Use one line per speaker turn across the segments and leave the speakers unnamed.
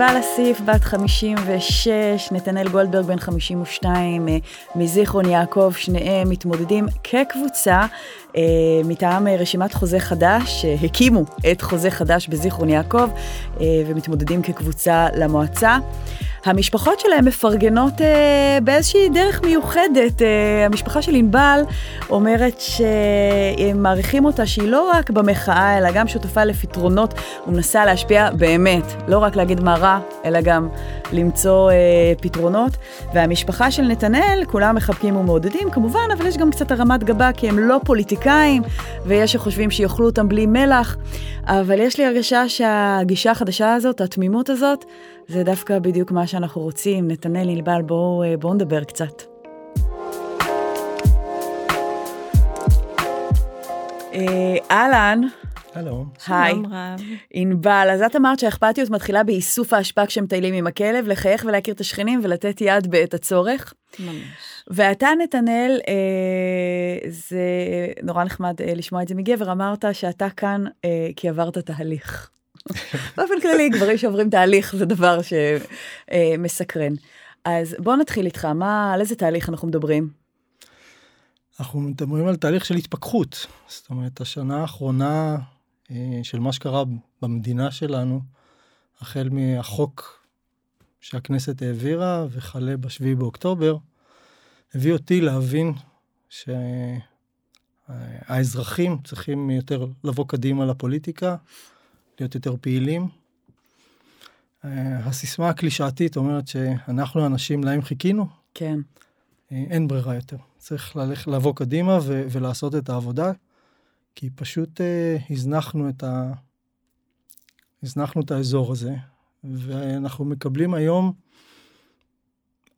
ענבל אסיף, בת 56, נתנאל גולדברג, בן 52, אה, מזיכרון יעקב, שניהם מתמודדים כקבוצה אה, מטעם רשימת חוזה חדש, הקימו את חוזה חדש בזיכרון יעקב ומתמודדים כקבוצה למועצה. המשפחות שלהם מפרגנות אה, באיזושהי דרך מיוחדת. אה, המשפחה של ענבל אומרת שהם מעריכים אותה שהיא לא רק במחאה, אלא גם שותפה לפתרונות ומנסה להשפיע באמת, לא רק להגיד מה רע, אלא גם למצוא אה, פתרונות. והמשפחה של נתנאל, כולם מחבקים ומעודדים כמובן, אבל יש גם קצת הרמת גבה, כי הם לא פוליטיקאים, ויש שחושבים שיאכלו אותם בלי מלח. אבל יש לי הרגשה שהגישה החדשה הזאת, התמימות הזאת, זה דווקא בדיוק מה שאנחנו רוצים. נתנאל, ענבל, בואו אה, בוא נדבר קצת. אה, אהלן.
הלו.
היי. ענבל, אז את אמרת שהאכפתיות מתחילה באיסוף האשפה כשמטיילים עם הכלב, לחייך ולהכיר את השכנים ולתת יד בעת הצורך.
ממש.
ואתה, נתנאל, אה, זה נורא נחמד אה, לשמוע את זה מגבר, אמרת שאתה כאן אה, כי עברת תהליך. באופן כללי, גברים שעוברים תהליך זה דבר שמסקרן. אז בוא נתחיל איתך, מה, על איזה תהליך אנחנו מדברים?
אנחנו מדברים על תהליך של התפכחות. זאת אומרת, השנה האחרונה אה, של מה שקרה במדינה שלנו, החל מהחוק שהכנסת העבירה וכלה בשביעי באוקטובר, הביא אותי להבין שהאזרחים צריכים יותר לבוא קדימה לפוליטיקה, להיות יותר פעילים. אה, הסיסמה הקלישאתית אומרת שאנחנו אנשים להם חיכינו.
כן.
אה, אין ברירה יותר. צריך ללכת, לבוא קדימה ו- ולעשות את העבודה, כי פשוט אה, הזנחנו את ה... הזנחנו את האזור הזה, ואנחנו מקבלים היום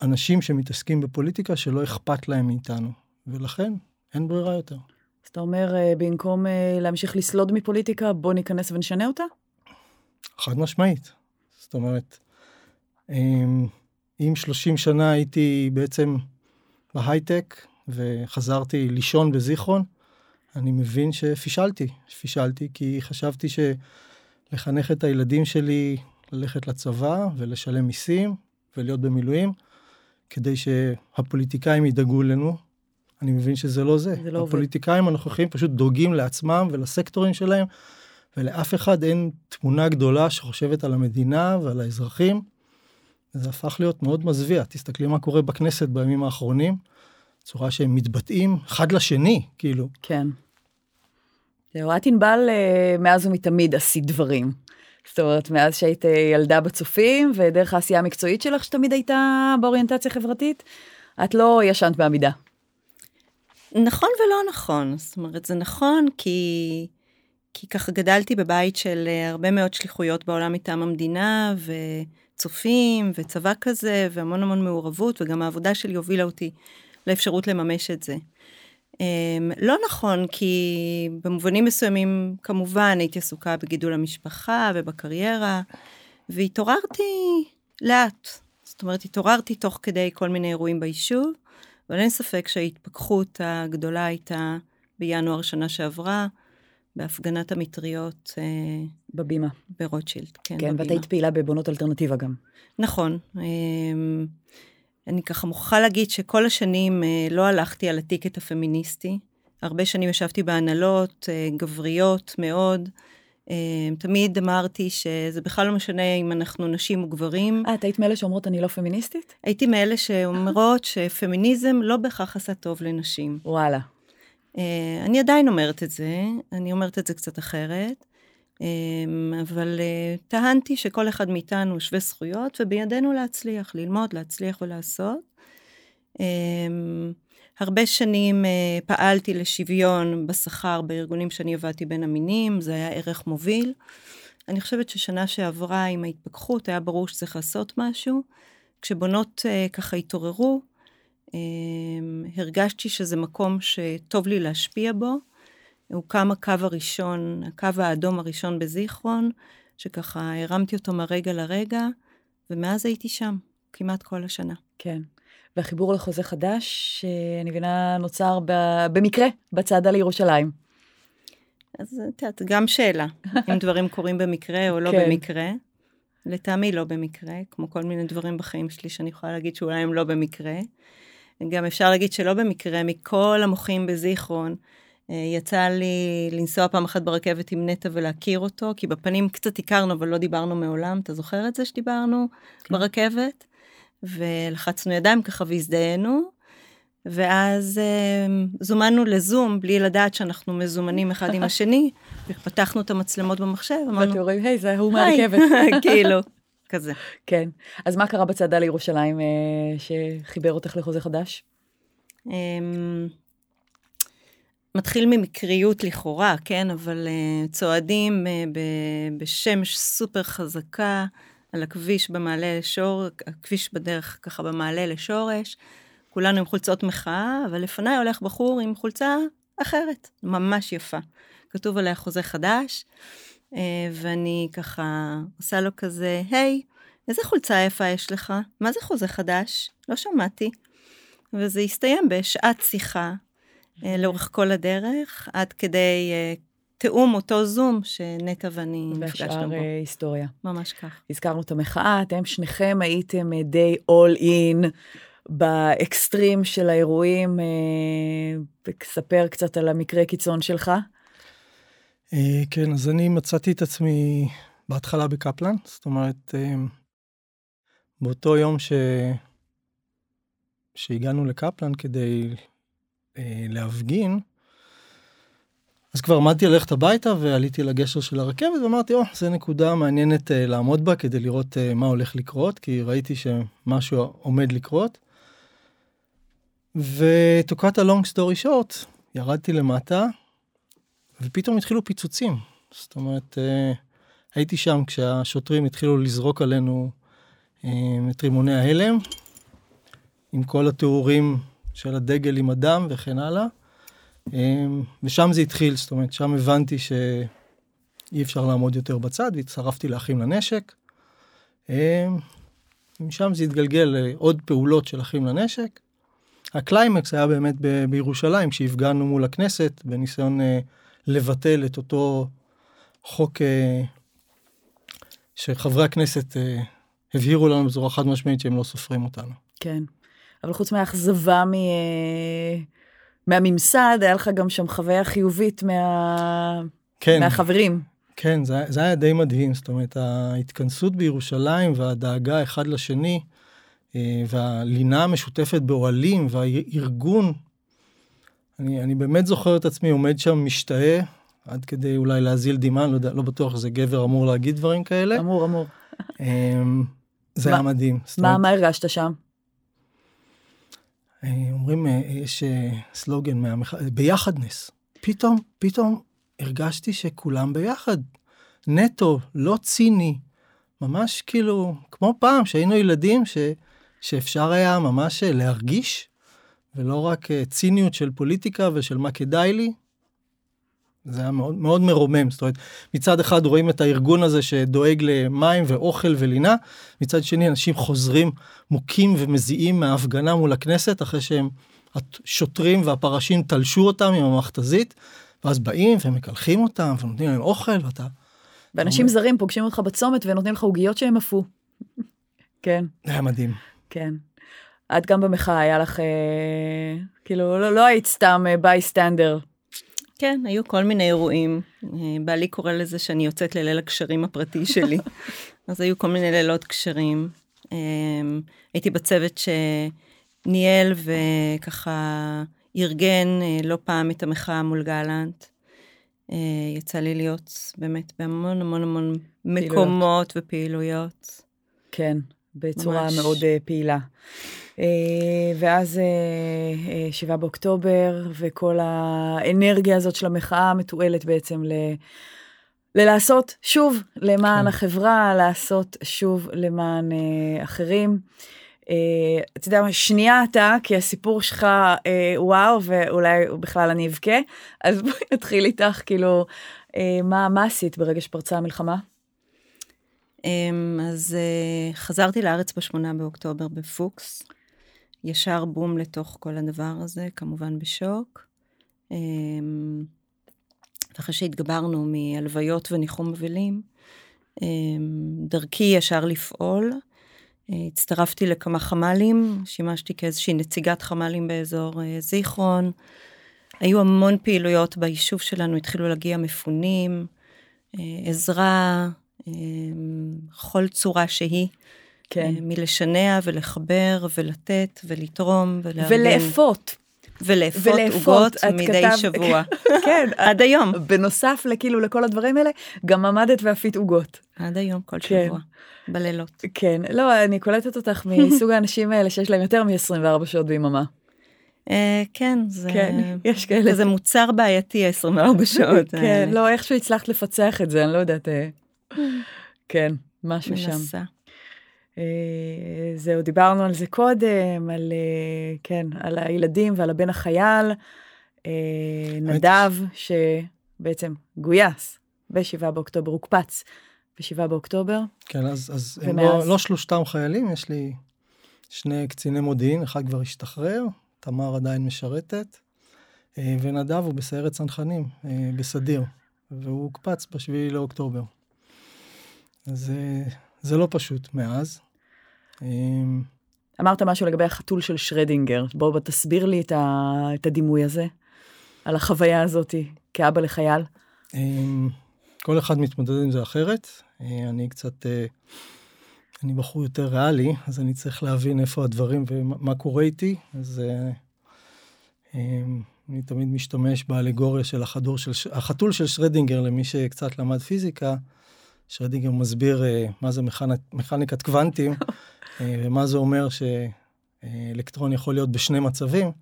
אנשים שמתעסקים בפוליטיקה שלא אכפת להם מאיתנו, ולכן אין ברירה יותר.
אז אתה אומר, אה, במקום אה, להמשיך לסלוד מפוליטיקה, בוא ניכנס ונשנה אותה?
חד משמעית. זאת אומרת, אמ, אם 30 שנה הייתי בעצם בהייטק וחזרתי לישון בזיכרון, אני מבין שפישלתי. פישלתי כי חשבתי שלחנך את הילדים שלי ללכת לצבא ולשלם מיסים ולהיות במילואים, כדי שהפוליטיקאים ידאגו לנו. אני מבין שזה לא זה.
זה לא
הפוליטיקאים הנוכחים פשוט דואגים לעצמם ולסקטורים שלהם, ולאף אחד אין תמונה גדולה שחושבת על המדינה ועל האזרחים. זה הפך להיות מאוד מזוויע. תסתכלי מה קורה בכנסת בימים האחרונים, צורה שהם מתבטאים אחד לשני, כאילו.
כן. זהו, את ענבל אה, מאז ומתמיד עשית דברים. זאת אומרת, מאז שהיית אה, ילדה בצופים, ודרך העשייה המקצועית שלך, שתמיד הייתה באוריינטציה חברתית, את לא ישנת בעמידה.
נכון ולא נכון. זאת אומרת, זה נכון כי, כי ככה גדלתי בבית של אה, הרבה מאוד שליחויות בעולם מטעם המדינה, וצופים, וצבא כזה, והמון המון מעורבות, וגם העבודה שלי הובילה אותי לאפשרות לממש את זה. Um, לא נכון, כי במובנים מסוימים, כמובן, הייתי עסוקה בגידול המשפחה ובקריירה, והתעוררתי לאט. זאת אומרת, התעוררתי תוך כדי כל מיני אירועים ביישוב, אבל אין ספק שההתפכחות הגדולה הייתה בינואר שנה שעברה, בהפגנת המטריות. אה,
בבימה.
ברוטשילד, כן,
כן, ואת היית פעילה בבונות אלטרנטיבה גם.
נכון. אמ, אני ככה מוכרחה להגיד שכל השנים אה, לא הלכתי על הטיקט הפמיניסטי. הרבה שנים ישבתי בהנהלות, אה, גבריות מאוד. תמיד אמרתי שזה בכלל לא משנה אם אנחנו נשים או גברים.
אה, את היית מאלה שאומרות אני לא פמיניסטית?
הייתי מאלה שאומרות שפמיניזם לא בהכרח עשה טוב לנשים.
וואלה.
אני עדיין אומרת את זה, אני אומרת את זה קצת אחרת. אבל טענתי שכל אחד מאיתנו שווה זכויות ובידינו להצליח, ללמוד, להצליח ולעשות. הרבה שנים פעלתי לשוויון בשכר בארגונים שאני עבדתי בין המינים, זה היה ערך מוביל. אני חושבת ששנה שעברה עם ההתפכחות היה ברור שצריך לעשות משהו. כשבונות ככה התעוררו, הרגשתי שזה מקום שטוב לי להשפיע בו. הוקם הקו הראשון, הקו האדום הראשון בזיכרון, שככה הרמתי אותו מרגע לרגע, ומאז הייתי שם, כמעט כל השנה.
כן. והחיבור לחוזה חדש, שאני מבינה, נוצר במקרה בצעדה לירושלים.
אז את יודעת, גם שאלה, אם דברים קורים במקרה או לא
כן.
במקרה. לטעמי לא במקרה, כמו כל מיני דברים בחיים שלי שאני יכולה להגיד שאולי הם לא במקרה. גם אפשר להגיד שלא במקרה, מכל המוחים בזיכרון, אה, יצא לי לנסוע פעם אחת ברכבת עם נטע ולהכיר אותו, כי בפנים קצת הכרנו, אבל לא דיברנו מעולם. אתה זוכר את זה שדיברנו כן. ברכבת? ולחצנו ידיים ככה והזדהינו, ואז אה, זומנו לזום בלי לדעת שאנחנו מזומנים אחד עם השני, ופתחנו את המצלמות במחשב,
אמרנו... ואתם רואים, היי, זה ההוא מהרכבת.
כאילו, כזה.
כן. אז מה קרה בצעדה לירושלים אה, שחיבר אותך לחוזה חדש? אמ,
מתחיל ממקריות לכאורה, כן? אבל uh, צועדים uh, בשמש סופר חזקה על הכביש במעלה לשור, הכביש בדרך ככה במעלה לשורש. כולנו עם חולצות מחאה, אבל לפניי הולך בחור עם חולצה אחרת, ממש יפה. כתוב עליה חוזה חדש, uh, ואני ככה עושה לו כזה, היי, איזה חולצה יפה יש לך? מה זה חוזה חדש? לא שמעתי. וזה הסתיים בשעת שיחה אה, לאורך כל הדרך, עד כדי אה, תיאום אותו זום שנטע ואני נפגשנו בו.
והשאר אה, היסטוריה.
ממש כך.
הזכרנו את המחאה, אתם שניכם הייתם די all in באקסטרים של האירועים. ספר קצת על המקרה קיצון שלך.
כן, אז אני מצאתי את עצמי בהתחלה בקפלן, זאת אומרת, באותו יום ש... שהגענו לקפלן כדי אה, להפגין, אז כבר עמדתי ללכת הביתה ועליתי לגשר של הרכבת ואמרתי, או, oh, זו נקודה מעניינת uh, לעמוד בה כדי לראות uh, מה הולך לקרות, כי ראיתי שמשהו עומד לקרות. a long story short, ירדתי למטה, ופתאום התחילו פיצוצים. זאת אומרת, uh, הייתי שם כשהשוטרים התחילו לזרוק עלינו uh, את רימוני ההלם, עם כל התיאורים של הדגל עם הדם וכן הלאה. אמ, ושם זה התחיל, זאת אומרת, שם הבנתי שאי אפשר לעמוד יותר בצד, והצטרפתי לאחים לנשק. אמ, משם זה התגלגל לעוד פעולות של אחים לנשק. הקליימקס היה באמת ב- בירושלים, כשהפגענו מול הכנסת בניסיון אה, לבטל את אותו חוק אה, שחברי הכנסת אה, הבהירו לנו בצורה חד משמעית שהם לא סופרים אותנו.
כן. אבל חוץ מהאכזבה מ... מהממסד, היה לך גם שם חוויה חיובית מה... כן. מהחברים.
כן, זה, זה היה די מדהים, זאת אומרת, ההתכנסות בירושלים והדאגה אחד לשני, אה, והלינה המשותפת באוהלים והארגון, אני, אני באמת זוכר את עצמי עומד שם משתאה, עד כדי אולי להזיל דמעה, לא, לא בטוח שזה גבר אמור להגיד דברים כאלה.
אמור, אמור.
אמ, זה היה מדהים.
מה, מה הרגשת שם?
אה, אומרים, אה, יש אה, סלוגן מהמחאה, ביחדנס. פתאום, פתאום הרגשתי שכולם ביחד. נטו, לא ציני. ממש כאילו, כמו פעם, שהיינו ילדים, ש, שאפשר היה ממש להרגיש, ולא רק ציניות של פוליטיקה ושל מה כדאי לי, זה היה מאוד מאוד מרומם, זאת אומרת, מצד אחד רואים את הארגון הזה שדואג למים ואוכל ולינה, מצד שני אנשים חוזרים מוכים ומזיעים מההפגנה מול הכנסת אחרי שהם, השוטרים והפרשים תלשו אותם עם המכתזית, ואז באים ומקלחים אותם ונותנים להם אוכל ואתה...
ואנשים אומר... זרים פוגשים אותך בצומת ונותנים לך עוגיות שהם עפו. כן.
זה היה מדהים.
כן. את גם במחאה היה לך, אה, כאילו, לא, לא היית סתם בייסטנדר. אה,
כן, היו כל מיני אירועים. אה, בעלי קורא לזה שאני יוצאת לליל הקשרים הפרטי שלי. אז היו כל מיני לילות קשרים. אה, הייתי בצוות שניהל וככה ארגן אה, לא פעם את המחאה מול גלנט. יצא לי להיות באמת בהמון המון המון מקומות ופעילויות.
כן, בצורה ממש. מאוד פעילה. אה, ואז אה, אה, שבעה באוקטובר, וכל האנרגיה הזאת של המחאה מתועלת בעצם ל... ללעשות שוב למען כן. החברה, לעשות שוב למען uh, אחרים. Uh, אתה יודע מה, שנייה אתה, כי הסיפור שלך uh, וואו, ואולי בכלל אני אבכה, אז בואי נתחיל איתך, כאילו, uh, מה, מה עשית ברגע שפרצה המלחמה?
Um, אז uh, חזרתי לארץ בשמונה באוקטובר בפוקס. ישר בום לתוך כל הדבר הזה, כמובן בשוק. אמ, אחרי שהתגברנו מהלוויות וניחום אבלים, דרכי ישר לפעול. הצטרפתי לכמה חמ"לים, שימשתי כאיזושהי נציגת חמ"לים באזור זיכרון. היו המון פעילויות ביישוב שלנו, התחילו להגיע מפונים, עזרה, כל צורה שהיא. כן. מלשנע ולחבר ולתת ולתרום ולארגן.
ולאפות.
ולאפות עוגות מדי כתב... שבוע.
כן.
עד היום.
בנוסף לכאילו לכל הדברים האלה, גם עמדת ואפית עוגות.
עד היום, כל כן. שבוע. בלילות.
כן. לא, אני קולטת אותך מסוג האנשים האלה שיש להם יותר מ-24 שעות ביממה.
Uh, כן, זה...
כן, יש כאלה.
זה מוצר בעייתי, 24 שעות.
כן, לא, איכשהו הצלחת לפצח את זה, אני לא יודעת. כן, משהו שם. מנסה. אה, זהו, דיברנו על זה קודם, על, אה, כן, על הילדים ועל הבן החייל, אה, נדב, שבעצם גויס ב-7 באוקטובר, הוקפץ ב-7 באוקטובר.
כן, אז, אז הם לא, לא שלושתם חיילים, יש לי שני קציני מודיעין, אחד כבר השתחרר, תמר עדיין משרתת, ונדב הוא בסיירת צנחנים, בסדיר, והוא הוקפץ ב-7 לאוקטובר. אז זה לא פשוט מאז.
אמ, אמרת משהו לגבי החתול של שרדינגר. בוא, בוא תסביר לי את, ה, את הדימוי הזה, על החוויה הזאת כאבא לחייל.
אמ, כל אחד מתמודד עם זה אחרת. אה, אני קצת, אה, אני בחור יותר ריאלי, אז אני צריך להבין איפה הדברים ומה קורה איתי. אז אה, אמ, אני תמיד משתמש באלגוריה של החדור של, החתול של שרדינגר, למי שקצת למד פיזיקה. שרדינגר מסביר uh, מה זה מכנ... מכניקת קוונטים, uh, ומה זה אומר שאלקטרון יכול להיות בשני מצבים,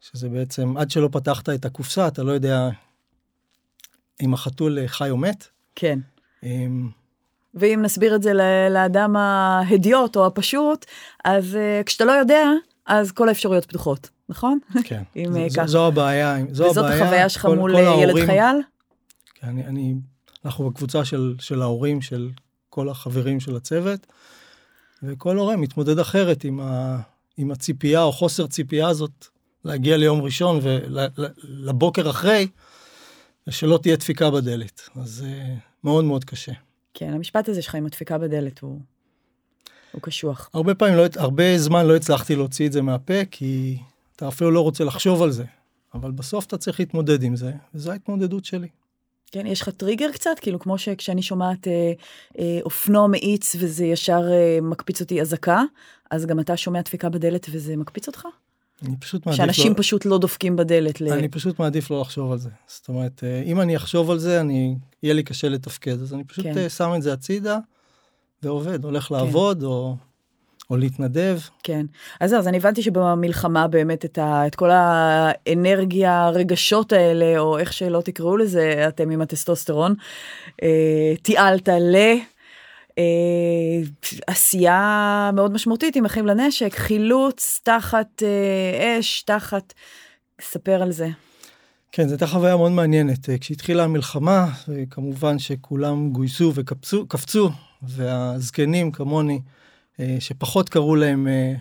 שזה בעצם, עד שלא פתחת את הקופסה, אתה לא יודע אם החתול אה, חי או מת.
כן. Um, ואם נסביר את זה לאדם ההדיוט או הפשוט, אז uh, כשאתה לא יודע, אז כל האפשרויות פתוחות, נכון?
כן, זו, זו הבעיה. זו
וזאת הבעיה, החוויה שלך מול כל ילד חייל?
כן, אני, אני אנחנו בקבוצה של, של ההורים, של כל החברים של הצוות, וכל הורה מתמודד אחרת עם, ה, עם הציפייה או חוסר ציפייה הזאת להגיע ליום ראשון ולבוקר אחרי, ושלא תהיה דפיקה בדלת. אז זה מאוד מאוד קשה.
כן, המשפט הזה שלך עם הדפיקה בדלת הוא, הוא קשוח.
הרבה פעמים, לא, הרבה זמן לא הצלחתי להוציא את זה מהפה, כי אתה אפילו לא רוצה לחשוב על זה. אבל בסוף אתה צריך להתמודד עם זה, וזו ההתמודדות שלי.
כן, יש לך טריגר קצת? כאילו, כמו שכשאני שומעת אה, אה, אופנוע מאיץ וזה ישר אה, מקפיץ אותי אזעקה, אז גם אתה שומע דפיקה בדלת וזה מקפיץ אותך?
אני פשוט מעדיף
שאנשים לא... פשוט לא דופקים בדלת.
ל... אני פשוט מעדיף לא לחשוב על זה. זאת אומרת, אה, אם אני אחשוב על זה, אני... יהיה לי קשה לתפקד, אז אני פשוט כן. אה, שם את זה הצידה ועובד, הולך כן. לעבוד, או או להתנדב.
כן. אז אז אני הבנתי שבמלחמה באמת את, ה, את כל האנרגיה, הרגשות האלה, או איך שלא תקראו לזה, אתם עם הטסטוסטרון, אה, תיעלת ל... אה, עשייה מאוד משמעותית עם אחים לנשק, חילוץ תחת אה, אש, תחת... ספר על זה.
כן, זו הייתה חוויה מאוד מעניינת. אה, כשהתחילה המלחמה, כמובן שכולם גויסו וקפצו, והזקנים כמוני, אה, שפחות קראו להם אה,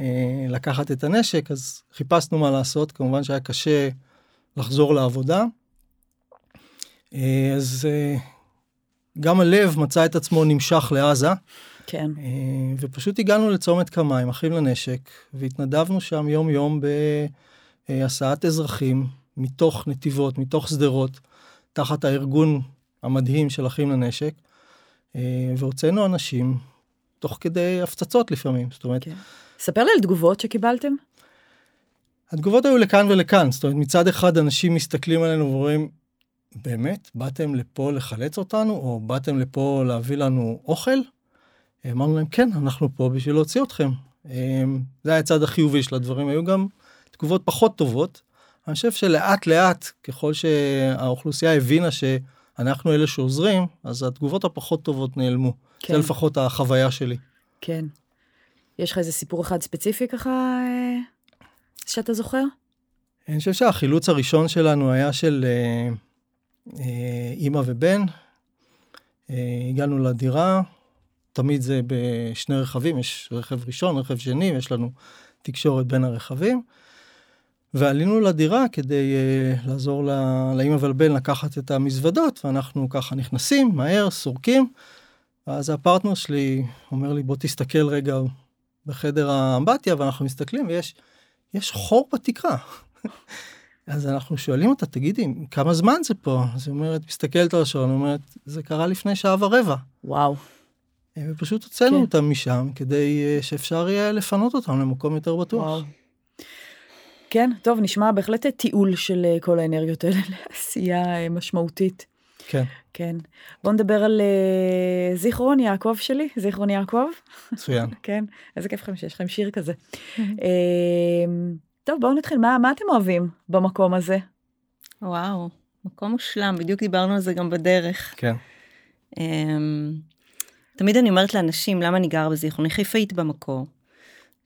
אה, לקחת את הנשק, אז חיפשנו מה לעשות, כמובן שהיה קשה לחזור לעבודה. אז גם הלב מצא את עצמו נמשך לעזה.
כן.
ופשוט הגענו לצומת קמיים, אחים לנשק, והתנדבנו שם יום-יום בהסעת אזרחים מתוך נתיבות, מתוך שדרות, תחת הארגון המדהים של אחים לנשק, והוצאנו אנשים תוך כדי הפצצות לפעמים, זאת אומרת. כן.
ספר לי על תגובות שקיבלתם.
התגובות היו לכאן ולכאן, זאת אומרת מצד אחד אנשים מסתכלים עלינו ואומרים, באמת, באתם לפה לחלץ אותנו, או באתם לפה להביא לנו אוכל? אמרנו להם, כן, אנחנו פה בשביל להוציא אתכם. אמ, זה היה הצד החיובי של הדברים, היו גם תגובות פחות טובות. אני חושב שלאט לאט, ככל שהאוכלוסייה הבינה ש... אנחנו אלה שעוזרים, אז התגובות הפחות טובות נעלמו. כן. זה לפחות החוויה שלי.
כן. יש לך איזה סיפור אחד ספציפי ככה אה, שאתה זוכר?
אני חושב שהחילוץ הראשון שלנו היה של אה, אה, אימא ובן. אה, הגענו לדירה, תמיד זה בשני רכבים, יש רכב ראשון, רכב שני, יש לנו תקשורת בין הרכבים. ועלינו לדירה כדי uh, לעזור לאמא ולבן לקחת את המזוודות, ואנחנו ככה נכנסים מהר, סורקים, ואז הפרטנר שלי אומר לי, בוא תסתכל רגע בחדר האמבטיה, ואנחנו מסתכלים, ויש יש חור בתקרה. אז אנחנו שואלים אותה, תגידי, כמה זמן זה פה? אז היא אומרת, מסתכלת על השעון, אומרת, זה קרה לפני שעה ורבע.
וואו.
ופשוט הוצאנו כן. אותם משם כדי אה, שאפשר יהיה לפנות אותם למקום יותר בטוח. וואו.
כן, טוב, נשמע בהחלט תיעול של אה, כל האנרגיות האלה לעשייה אה, משמעותית.
כן.
כן. בוא נדבר על uh, זיכרון יעקב שלי, זיכרון יעקב.
מצוין.
כן, איזה כיף לכם שיש לכם שיר כזה. uh, טוב, בואו נתחיל, מה, מה אתם אוהבים במקום הזה?
וואו, מקום מושלם, בדיוק דיברנו על זה גם בדרך.
כן. Um,
תמיד אני אומרת לאנשים, למה אני גר בזיכרון? אני חיפאית במקור.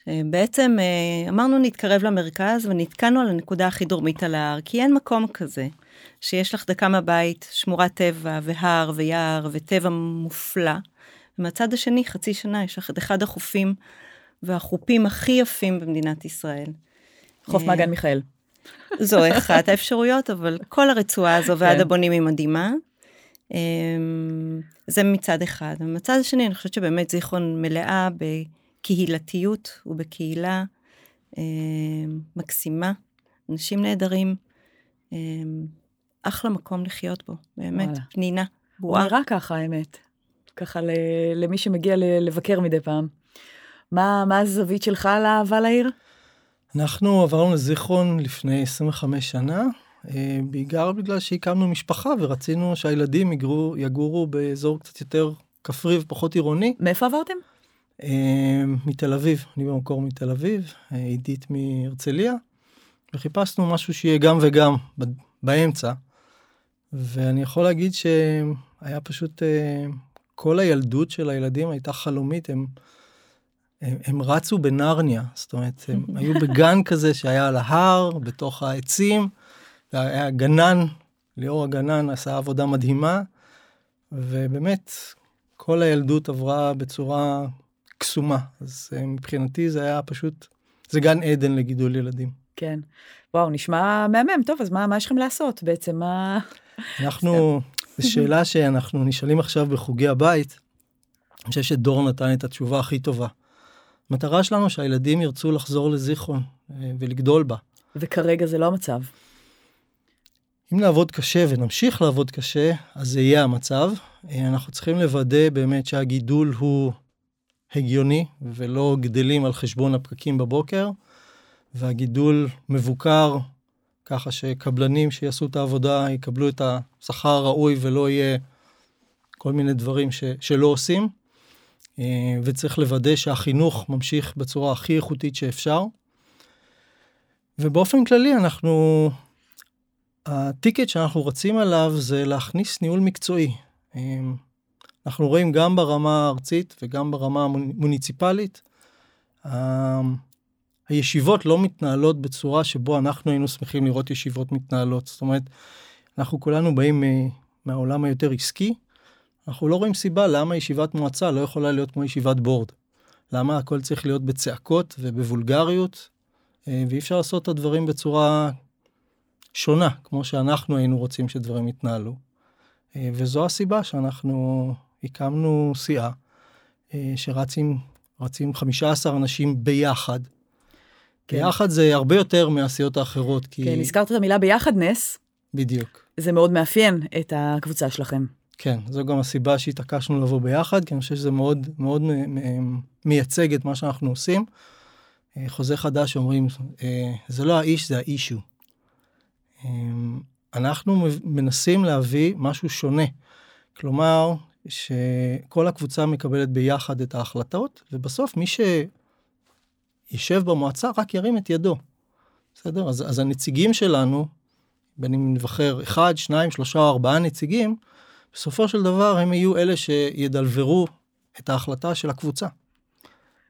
בעצם אה, אמרנו נתקרב למרכז ונתקענו על הנקודה הכי דרומית על ההר, כי אין מקום כזה, שיש לך דקה מהבית, שמורת טבע והר ויער וטבע מופלא. ומהצד השני, חצי שנה, יש לך את אחד החופים והחופים הכי יפים במדינת ישראל.
חוף אה, מעגן מיכאל.
זו אחת האפשרויות, אבל כל הרצועה הזו ועד כן. הבונים היא מדהימה. אמ, זה מצד אחד. ומצד השני, אני חושבת שבאמת זיכרון מלאה בקהילתיות ובקהילה אה, מקסימה, אנשים נהדרים, אה, אחלה מקום לחיות בו, באמת, וואלה. פנינה.
הוא נראה ככה, האמת. ככה למי שמגיע לבקר מדי פעם. מה, מה הזווית שלך לאהבה לעיר?
אנחנו עברנו לזיכרון לפני 25 שנה, אה, בעיקר בגלל שהקמנו משפחה ורצינו שהילדים יגרו, יגורו באזור קצת יותר כפרי ופחות עירוני.
מאיפה עברתם?
אה, מתל אביב, אני במקור מתל אביב, אה, עידית מהרצליה, וחיפשנו משהו שיהיה גם וגם באמצע. ואני יכול להגיד שהיה פשוט, כל הילדות של הילדים הייתה חלומית, הם, הם, הם רצו בנרניה, זאת אומרת, הם היו בגן כזה שהיה על ההר, בתוך העצים. היה גנן, ליאור הגנן עשה עבודה מדהימה, ובאמת, כל הילדות עברה בצורה קסומה. אז אה, מבחינתי זה היה פשוט, זה גן עדן לגידול ילדים.
כן. וואו, נשמע מהמם. טוב, אז מה, מה יש לכם לעשות בעצם? מה...
אנחנו, זו שאלה שאנחנו נשאלים עכשיו בחוגי הבית. אני חושב שדור נתן את התשובה הכי טובה. המטרה שלנו שהילדים ירצו לחזור לזיכרון אה, ולגדול בה.
וכרגע זה לא המצב.
אם נעבוד קשה ונמשיך לעבוד קשה, אז זה יהיה המצב. אה, אנחנו צריכים לוודא באמת שהגידול הוא הגיוני ולא גדלים על חשבון הפקקים בבוקר, והגידול מבוקר ככה שקבלנים שיעשו את העבודה יקבלו את השכר הראוי ולא יהיה כל מיני דברים ש, שלא עושים. אה, וצריך לוודא שהחינוך ממשיך בצורה הכי איכותית שאפשר. ובאופן כללי אנחנו הטיקט שאנחנו רצים עליו זה להכניס ניהול מקצועי. אמ, אנחנו רואים גם ברמה הארצית וגם ברמה המוניציפלית, אמ, הישיבות לא מתנהלות בצורה שבו אנחנו היינו שמחים לראות ישיבות מתנהלות. זאת אומרת, אנחנו כולנו באים מהעולם היותר עסקי, אנחנו לא רואים סיבה למה ישיבת מועצה לא יכולה להיות כמו ישיבת בורד. למה הכל צריך להיות בצעקות ובוולגריות, אה, ואי אפשר לעשות את הדברים בצורה שונה, כמו שאנחנו היינו רוצים שדברים יתנהלו. אה, וזו הסיבה שאנחנו הקמנו סיעה אה, שרצים רצים 15 אנשים ביחד. כן. ביחד זה הרבה יותר מהסיעות האחרות. כי...
כן, הזכרת את המילה ביחד נס.
בדיוק.
זה מאוד מאפיין את הקבוצה שלכם.
כן, זו גם הסיבה שהתעקשנו לבוא ביחד, כי אני חושב שזה מאוד מאוד מייצג את מה שאנחנו עושים. אה, חוזה חדש אומרים, זה לא האיש, זה האישו. אמ, אנחנו מנסים להביא משהו שונה. כלומר, שכל הקבוצה מקבלת ביחד את ההחלטות, ובסוף מי שישב במועצה רק ירים את ידו. בסדר? אז, אז הנציגים שלנו, בין אם נבחר אחד, שניים, שלושה או ארבעה נציגים, בסופו של דבר הם יהיו אלה שידלברו את ההחלטה של הקבוצה.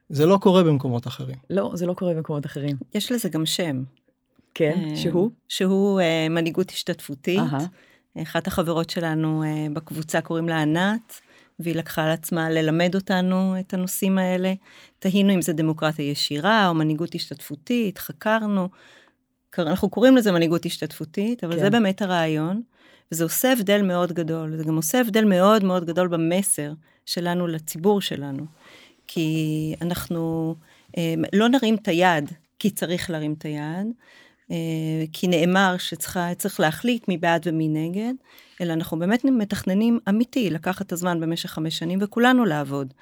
זה לא קורה במקומות אחרים.
לא, זה לא קורה במקומות אחרים.
יש לזה גם שם.
כן, אה, שהוא?
שהוא uh, מנהיגות השתתפותית. Uh-huh. אחת החברות שלנו uh, בקבוצה קוראים לה ענת, והיא לקחה על עצמה ללמד אותנו את הנושאים האלה. תהינו אם זה דמוקרטיה ישירה או מנהיגות השתתפותית, חקרנו. אנחנו קוראים לזה מנהיגות השתתפותית, אבל
כן.
זה באמת הרעיון, וזה עושה הבדל מאוד גדול, זה גם עושה הבדל מאוד מאוד גדול במסר שלנו לציבור שלנו, כי אנחנו אה, לא נרים את היד, כי צריך להרים את היד, כי נאמר שצריך להחליט מי בעד ומי נגד, אלא אנחנו באמת מתכננים אמיתי לקחת את הזמן במשך חמש שנים וכולנו לעבוד.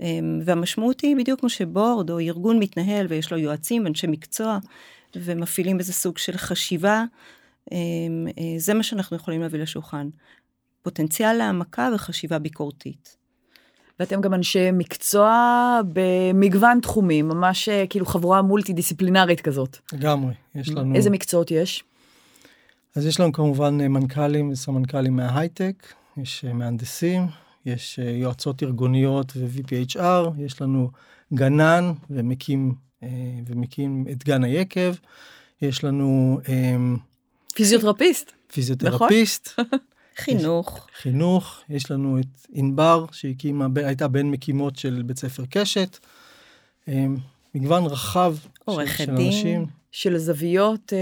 אה, והמשמעות היא בדיוק כמו שבורד או ארגון מתנהל ויש לו יועצים, אנשי מקצוע, ומפעילים איזה סוג של חשיבה, אה, זה מה שאנחנו יכולים להביא לשולחן. פוטנציאל להעמקה וחשיבה ביקורתית.
ואתם גם אנשי מקצוע במגוון תחומים, ממש כאילו חבורה מולטי דיסציפלינרית כזאת.
לגמרי, יש לנו...
איזה מקצועות יש?
אז יש לנו כמובן מנכ"לים וסמנכ"לים מההייטק, יש מהנדסים, יש יועצות ארגוניות ו-VPHR, יש לנו גנן ומקים, ומקים את גן היקב, יש לנו...
פיזיותרפיסט.
פיזיותרפיסט.
נכון? חינוך.
יש, חינוך, יש לנו את ענבר שהקימה, הייתה בין מקימות של בית ספר קשת. מגוון רחב
עורכת
של, של
דין.
אנשים.
של זוויות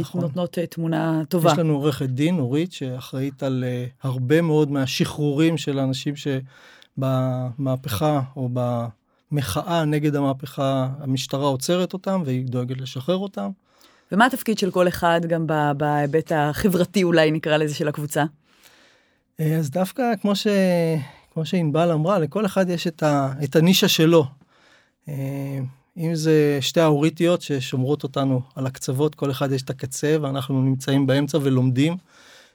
נכון.
שנותנות תמונה טובה.
יש לנו עורכת דין, אורית, שאחראית על uh, הרבה מאוד מהשחרורים של האנשים שבמהפכה או במחאה נגד המהפכה, המשטרה עוצרת אותם והיא דואגת לשחרר אותם.
ומה התפקיד של כל אחד גם בהיבט החברתי אולי נקרא לזה של הקבוצה?
אז דווקא כמו, ש... כמו שענבל אמרה, לכל אחד יש את, ה... את הנישה שלו. אם זה שתי האוריטיות ששומרות אותנו על הקצוות, כל אחד יש את הקצה ואנחנו נמצאים באמצע ולומדים,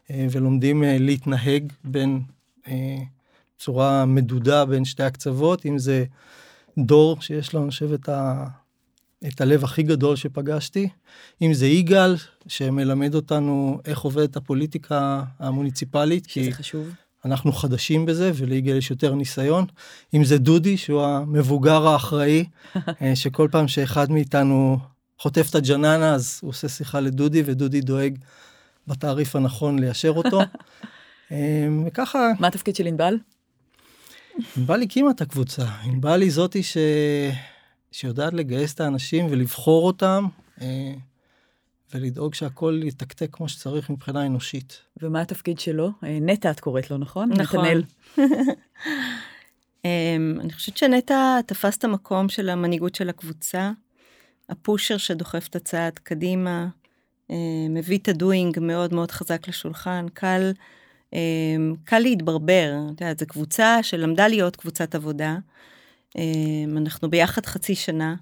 ולומדים להתנהג בין צורה מדודה בין שתי הקצוות, אם זה דור שיש לו, אני חושב, את, ה... את הלב הכי גדול שפגשתי, אם זה יגאל שמלמד אותנו איך עובדת הפוליטיקה המוניציפלית,
שזה כי חשוב.
אנחנו חדשים בזה וליגאל יש יותר ניסיון. אם זה דודי שהוא המבוגר האחראי, שכל פעם שאחד מאיתנו חוטף את הג'ננה אז הוא עושה שיחה לדודי ודודי דואג בתעריף הנכון ליישר אותו. וככה...
מה התפקיד של ענבל?
ענבל הקימה את הקבוצה, ענבל היא זאתי ש... שיודעת לגייס את האנשים ולבחור אותם. ולדאוג שהכל יתקתק כמו שצריך מבחינה אנושית.
ומה התפקיד שלו? נטע את קוראת לו, נכון?
נכון.
נתנאל.
אני חושבת שנטע תפס את המקום של המנהיגות של הקבוצה, הפושר שדוחף את הצעד קדימה, מביא את הדוינג מאוד מאוד חזק לשולחן, קל, קל להתברבר, את יודעת, זו קבוצה שלמדה להיות קבוצת עבודה. אנחנו ביחד חצי שנה.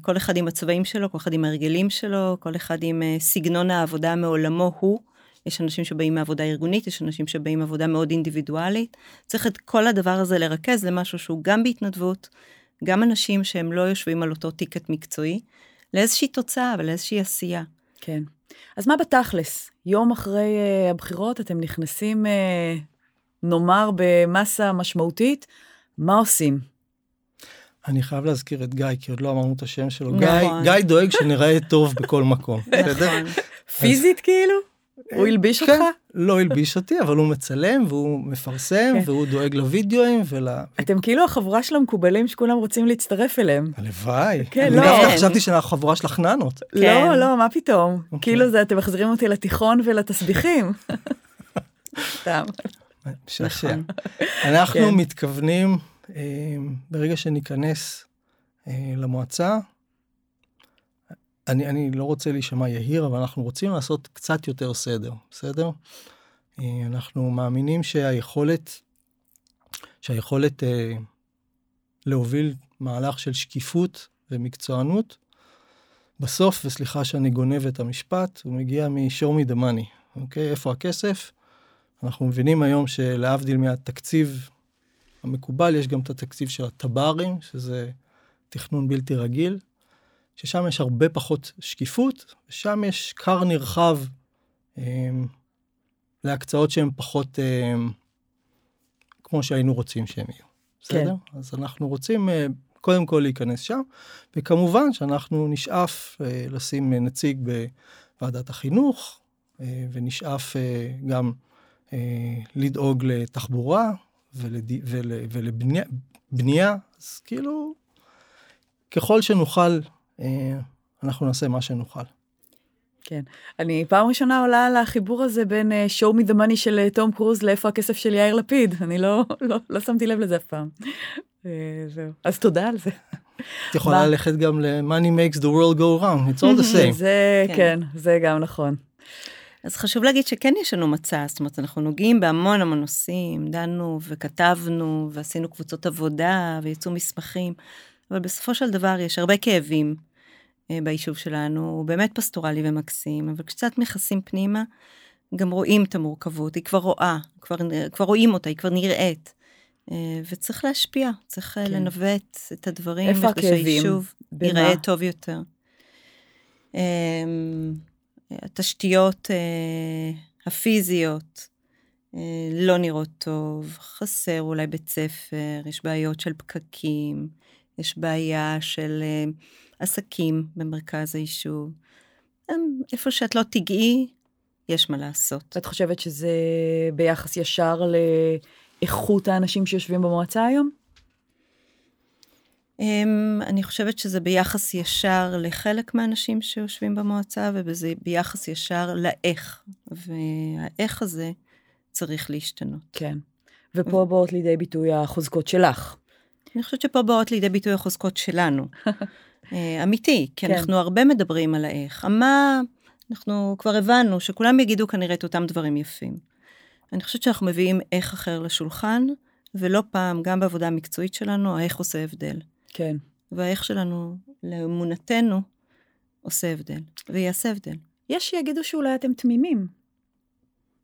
כל אחד עם הצבעים שלו, כל אחד עם ההרגלים שלו, כל אחד עם סגנון העבודה מעולמו הוא. יש אנשים שבאים מעבודה ארגונית, יש אנשים שבאים מעבודה מאוד אינדיבידואלית. צריך את כל הדבר הזה לרכז למשהו שהוא גם בהתנדבות, גם אנשים שהם לא יושבים על אותו טיקט מקצועי, לאיזושהי תוצאה ולאיזושהי עשייה.
כן. אז מה בתכלס? יום אחרי uh, הבחירות אתם נכנסים, uh, נאמר, במסה משמעותית, מה עושים?
אני חייב להזכיר את גיא, כי עוד לא אמרנו את השם שלו.
נכון.
גיא, גיא דואג שנראה טוב בכל מקום, בסדר?
נכון.
פיזית כאילו? הוא הלביש
כן,
אותך?
לא הלביש אותי, אבל הוא מצלם והוא מפרסם
כן.
והוא דואג לוידאוים ול...
אתם כאילו החבורה של המקובלים שכולם רוצים להצטרף אליהם.
הלוואי.
כן,
אני
לא.
דווקא
כן.
חשבתי שאנחנו חבורה של החננות.
לא, לא, מה פתאום?
אוקיי.
כאילו זה, אתם מחזירים אותי לתיכון ולתסביכים. סתם.
משעשע.
נכון.
אנחנו
כן.
מתכוונים, ברגע שניכנס אה, למועצה, אני, אני לא רוצה להישמע יהיר, אבל אנחנו רוצים לעשות קצת יותר סדר, בסדר? אה, אנחנו מאמינים שהיכולת, שהיכולת אה, להוביל מהלך של שקיפות ומקצוענות, בסוף, וסליחה שאני גונב את המשפט, הוא מגיע מ-show me the money, אוקיי? איפה הכסף? אנחנו מבינים היום שלהבדיל מהתקציב המקובל, יש גם את התקציב של הטב"רים, שזה תכנון בלתי רגיל, ששם יש הרבה פחות שקיפות, ושם יש כר נרחב אה, להקצאות שהן פחות אה, כמו שהיינו רוצים שהן יהיו. בסדר? כן. אז אנחנו רוצים אה, קודם כל להיכנס שם, וכמובן שאנחנו נשאף אה, לשים נציג בוועדת החינוך, אה, ונשאף אה, גם אה, לדאוג לתחבורה ולד... ול... ולבנייה, בנייה, אז כאילו, ככל שנוכל, אה, אנחנו נעשה מה שנוכל.
כן. אני פעם ראשונה עולה על החיבור הזה בין uh, show me the money של uh, תום קרוז לאיפה הכסף של יאיר לפיד. אני לא, לא, לא שמתי לב לזה אף פעם. זהו. אז תודה על זה.
את יכולה ללכת גם ל-money makes the world go around, it's all the same.
זה, כן. כן, זה גם נכון.
אז חשוב להגיד שכן יש לנו מצע, זאת אומרת, אנחנו נוגעים בהמון המון נושאים, דנו וכתבנו ועשינו קבוצות עבודה ויצאו מסמכים, אבל בסופו של דבר יש הרבה כאבים אה, ביישוב שלנו, הוא באמת פסטורלי ומקסים, אבל קצת נכנסים פנימה, גם רואים את המורכבות, היא כבר רואה, כבר, כבר רואים אותה, היא כבר נראית. אה, וצריך להשפיע, צריך כן. לנווט את הדברים,
איפה הכאבים?
שהיישוב ייראה טוב יותר. התשתיות אה, הפיזיות אה, לא נראות טוב, חסר אולי בית ספר, יש בעיות של פקקים, יש בעיה של אה, עסקים במרכז היישוב. איפה שאת לא תיגעי, יש מה לעשות.
את חושבת שזה ביחס ישר לאיכות האנשים שיושבים במועצה היום?
Um, אני חושבת שזה ביחס ישר לחלק מהאנשים שיושבים במועצה, וזה ביחס ישר לאיך. והאיך הזה צריך להשתנות.
כן. ופה באות לידי ביטוי החוזקות שלך.
אני חושבת שפה באות לידי ביטוי החוזקות שלנו. uh, אמיתי, כי כן. אנחנו הרבה מדברים על האיך. המה, אנחנו כבר הבנו שכולם יגידו כנראה את אותם דברים יפים. אני חושבת שאנחנו מביאים איך אחר לשולחן, ולא פעם, גם בעבודה המקצועית שלנו, האיך עושה הבדל.
כן.
והאיך שלנו, לאמונתנו, עושה הבדל, ויעשה הבדל.
יש שיגידו שאולי אתם תמימים.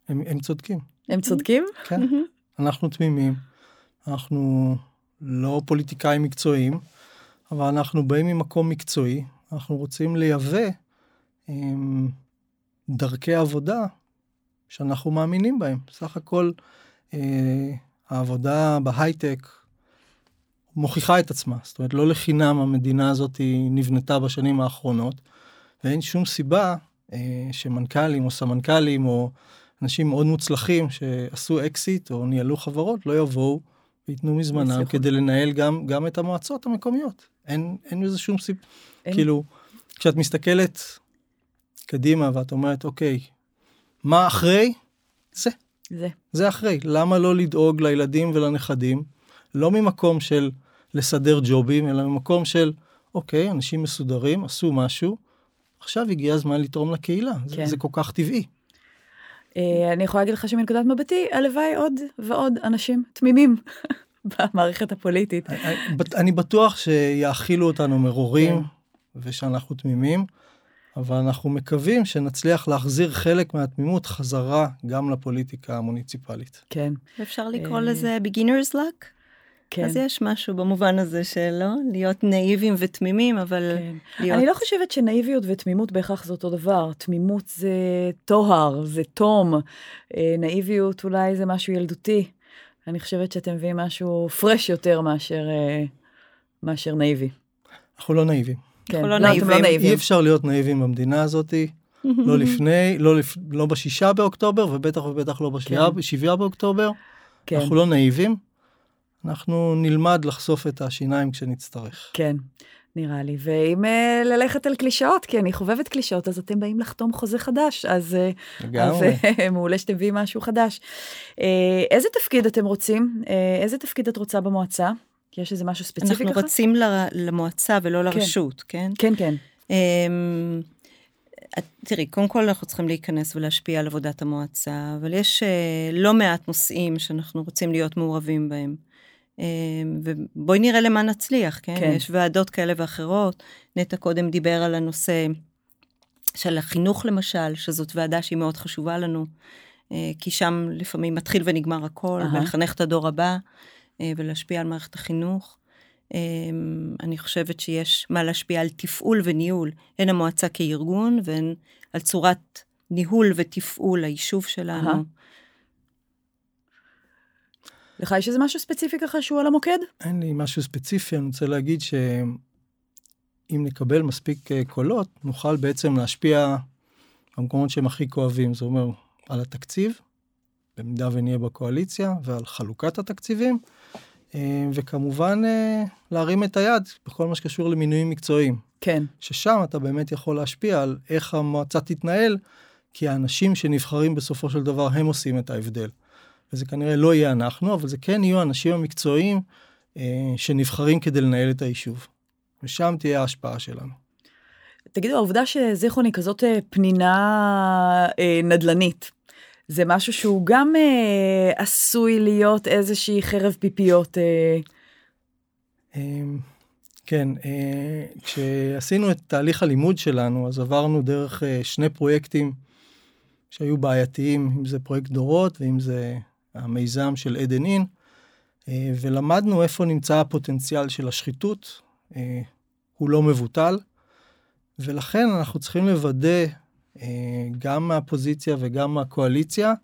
הם, הם צודקים.
הם צודקים?
כן, אנחנו תמימים. אנחנו לא פוליטיקאים מקצועיים, אבל אנחנו באים ממקום מקצועי, אנחנו רוצים לייבא הם, דרכי עבודה שאנחנו מאמינים בהם. סך הכל אה, העבודה בהייטק, מוכיחה את עצמה. זאת אומרת, לא לחינם המדינה הזאת נבנתה בשנים האחרונות, ואין שום סיבה אה, שמנכ"לים או סמנכ"לים או אנשים מאוד מוצלחים שעשו אקזיט או ניהלו חברות לא יבואו וייתנו מזמנם כדי לנהל גם, גם את המועצות המקומיות. אין, אין בזה שום סיבה. כאילו, כשאת מסתכלת קדימה ואת אומרת, אוקיי, מה אחרי? זה.
זה.
זה אחרי. למה לא לדאוג לילדים ולנכדים? לא ממקום של לסדר ג'ובים, אלא ממקום של, אוקיי, אנשים מסודרים, עשו משהו, עכשיו הגיע הזמן לתרום לקהילה. כן. זה, זה כל כך טבעי.
אה, אני יכולה להגיד לך שמנקודת מבטי, הלוואי עוד ועוד אנשים תמימים במערכת הפוליטית.
אני בטוח שיאכילו אותנו מרורים, כן. ושאנחנו תמימים, אבל אנחנו מקווים שנצליח להחזיר חלק מהתמימות חזרה גם לפוליטיקה המוניציפלית.
כן.
אפשר לקרוא לזה beginner's luck? כן. אז יש משהו במובן הזה שלא, להיות נאיבים ותמימים, אבל כן. להיות...
אני לא חושבת שנאיביות ותמימות בהכרח זה אותו דבר. תמימות זה טוהר, זה תום. אה, נאיביות אולי זה משהו ילדותי. אני חושבת שאתם מביאים משהו פרש יותר מאשר, אה, מאשר נאיבי.
אנחנו לא נאיבים.
כן, אנחנו לא, לא נאיבים. לא
נאיבים. אי אפשר להיות נאיבים במדינה הזאת. לא לפני, לא, לפ... לא בשישה באוקטובר, ובטח ובטח לא בשבעה כן. באוקטובר. כן. אנחנו לא נאיבים. אנחנו נלמד לחשוף את השיניים כשנצטרך.
כן, נראה לי. ואם uh, ללכת על קלישאות, כי אני חובבת קלישאות, אז אתם באים לחתום חוזה חדש, אז,
לגמרי. אז
uh, מעולה שאתם מביאים משהו חדש. Uh, איזה תפקיד אתם רוצים? Uh, איזה תפקיד את רוצה במועצה? יש איזה משהו ספציפי
אנחנו ככה? אנחנו רצים למועצה ולא כן. לרשות, כן?
כן, כן. Um,
תראי, קודם כל אנחנו צריכים להיכנס ולהשפיע על עבודת המועצה, אבל יש uh, לא מעט נושאים שאנחנו רוצים להיות מעורבים בהם. אמ, ובואי נראה למה נצליח, כן? כן? יש ועדות כאלה ואחרות. נטע קודם דיבר על הנושא של החינוך למשל, שזאת ועדה שהיא מאוד חשובה לנו, אה, כי שם לפעמים מתחיל ונגמר הכל, uh-huh. ולחנך את הדור הבא, אה, ולהשפיע על מערכת החינוך. אמ, אני חושבת שיש מה להשפיע על תפעול וניהול, הן המועצה כארגון והן על צורת ניהול ותפעול היישוב שלנו. Uh-huh.
לך יש איזה משהו ספציפי ככה שהוא על המוקד?
אין לי משהו ספציפי, אני רוצה להגיד שאם נקבל מספיק אה, קולות, נוכל בעצם להשפיע במקומות שהם הכי כואבים, זה אומר על התקציב, במידה ונהיה בקואליציה, ועל חלוקת התקציבים, אה, וכמובן אה, להרים את היד בכל מה שקשור למינויים מקצועיים.
כן.
ששם אתה באמת יכול להשפיע על איך המועצה תתנהל, כי האנשים שנבחרים בסופו של דבר הם עושים את ההבדל. וזה כנראה לא יהיה אנחנו, אבל זה כן יהיו האנשים המקצועיים אה, שנבחרים כדי לנהל את היישוב. ושם תהיה ההשפעה שלנו.
תגידו, העובדה שזיכרון היא כזאת אה, פנינה אה, נדל"נית, זה משהו שהוא גם אה, עשוי להיות איזושהי חרב פיפיות. אה...
אה, כן, אה, כשעשינו את תהליך הלימוד שלנו, אז עברנו דרך אה, שני פרויקטים שהיו בעייתיים, אם זה פרויקט דורות ואם זה המיזם של עדן אין, אה, ולמדנו איפה נמצא הפוטנציאל של השחיתות, אה, הוא לא מבוטל, ולכן אנחנו צריכים לוודא אה, גם מהפוזיציה וגם מהקואליציה,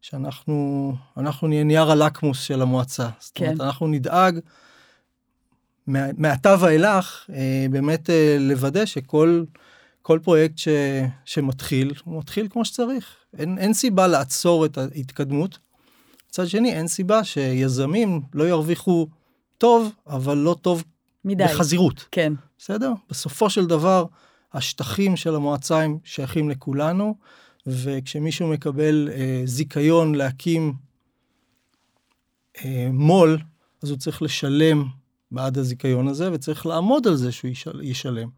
שאנחנו אנחנו נהיה נייר הלקמוס של המועצה. כן. זאת אומרת, אנחנו נדאג מעתה ואילך באמת לוודא שכל כל פרויקט ש, שמתחיל, הוא מתחיל כמו שצריך. אין, אין סיבה לעצור את ההתקדמות. מצד שני, אין סיבה שיזמים לא ירוויחו טוב, אבל לא טוב
מדי.
בחזירות.
כן.
בסדר? בסופו של דבר, השטחים של המועצה הם שייכים לכולנו, וכשמישהו מקבל אה, זיכיון להקים אה, מו"ל, אז הוא צריך לשלם בעד הזיכיון הזה, וצריך לעמוד על זה שהוא ישל, ישלם.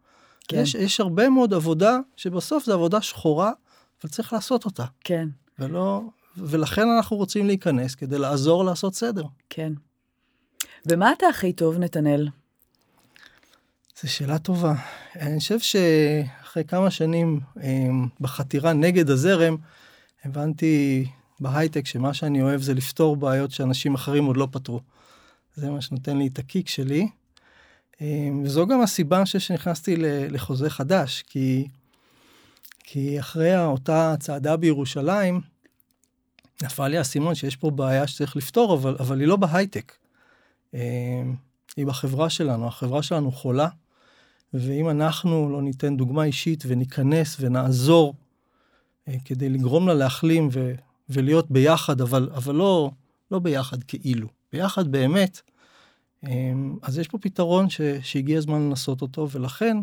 כן. יש, יש הרבה מאוד עבודה שבסוף זה עבודה שחורה, אבל צריך לעשות אותה.
כן.
ולא, ולכן אנחנו רוצים להיכנס כדי לעזור לעשות סדר.
כן. ומה אתה הכי טוב, נתנאל?
זו שאלה טובה. אני חושב שאחרי כמה שנים אמ, בחתירה נגד הזרם, הבנתי בהייטק שמה שאני אוהב זה לפתור בעיות שאנשים אחרים עוד לא פתרו. זה מה שנותן לי את הקיק שלי. אמ, וזו גם הסיבה אני חושב שנכנסתי לחוזה חדש, כי, כי אחרי אותה צעדה בירושלים, נפל לי האסימון שיש פה בעיה שצריך לפתור, אבל, אבל היא לא בהייטק. אמ, היא בחברה שלנו, החברה שלנו חולה, ואם אנחנו לא ניתן דוגמה אישית וניכנס ונעזור אה, כדי לגרום לה להחלים ו, ולהיות ביחד, אבל, אבל לא, לא ביחד כאילו, ביחד באמת, אמ, אז יש פה פתרון ש, שהגיע הזמן לנסות אותו, ולכן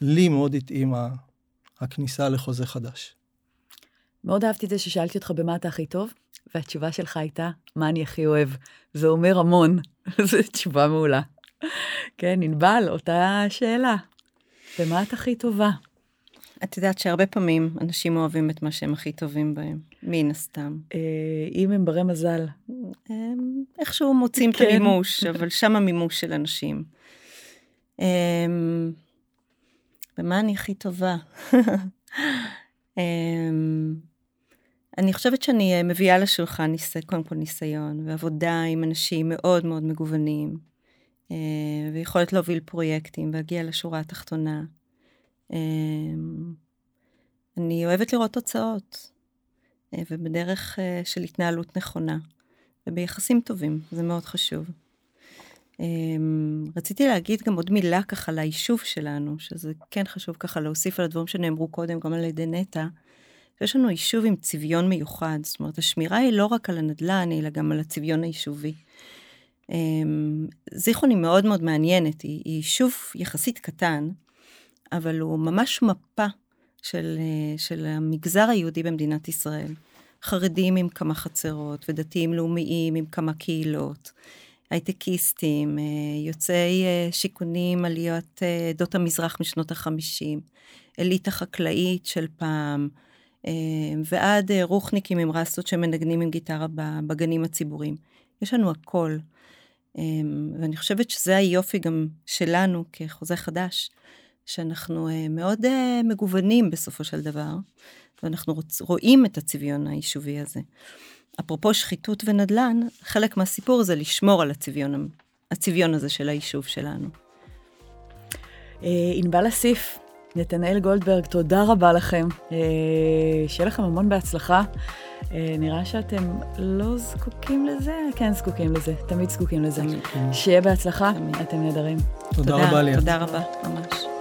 לי מאוד התאימה הכניסה לחוזה חדש.
מאוד אהבתי את זה ששאלתי אותך במה אתה הכי טוב, והתשובה שלך הייתה, מה אני הכי אוהב. זה אומר המון, זו תשובה מעולה. כן, ענבל, אותה שאלה. במה את הכי טובה?
את יודעת שהרבה פעמים אנשים אוהבים את מה שהם הכי טובים בהם, מן הסתם.
אה, אם הם ברי מזל.
הם איכשהו מוצאים כן. את המימוש, אבל שם המימוש של אנשים. אמ, במה אני הכי טובה? אני חושבת שאני אה, מביאה לשולחן ניס... קודם כל ניסיון ועבודה עם אנשים מאוד מאוד מגוונים, אה, ויכולת להוביל פרויקטים והגיע לשורה התחתונה. אמ, אני אוהבת לראות תוצאות, אה, ובדרך של התנהלות נכונה, וביחסים טובים, זה מאוד חשוב. רציתי להגיד גם עוד מילה ככה ליישוב שלנו, שזה כן חשוב ככה להוסיף על הדברים שנאמרו קודם, גם על ידי נטע. יש לנו יישוב עם צביון מיוחד, זאת אומרת, השמירה היא לא רק על הנדל"ן, אלא גם על הצביון היישובי. אמ, זיכרון היא מאוד מאוד מעניינת, היא, יישוב יחסית קטן, אבל הוא ממש מפה של, של המגזר היהודי במדינת ישראל. חרדים עם כמה חצרות, ודתיים לאומיים עם כמה קהילות. הייטקיסטים, אה, יוצאי אה, שיכונים עליות אה, עדות המזרח משנות החמישים, אליטה חקלאית של פעם, ועד רוחניקים עם רסות שמנגנים עם גיטרה בגנים הציבוריים. יש לנו הכל. ואני חושבת שזה היופי גם שלנו כחוזה חדש, שאנחנו מאוד מגוונים בסופו של דבר, ואנחנו רוצ, רואים את הצביון היישובי הזה. אפרופו שחיתות ונדל"ן, חלק מהסיפור זה לשמור על הצביון, הצביון הזה של היישוב שלנו.
אה, ענבל אסיף, נתנאל גולדברג, תודה רבה לכם. אה, שיהיה לכם המון בהצלחה. אה, נראה שאתם לא זקוקים לזה, כן זקוקים לזה, תמיד זקוקים לזה. שיהיה בהצלחה, אתם נהדרים.
תודה רבה, ליה.
תודה רבה, ממש.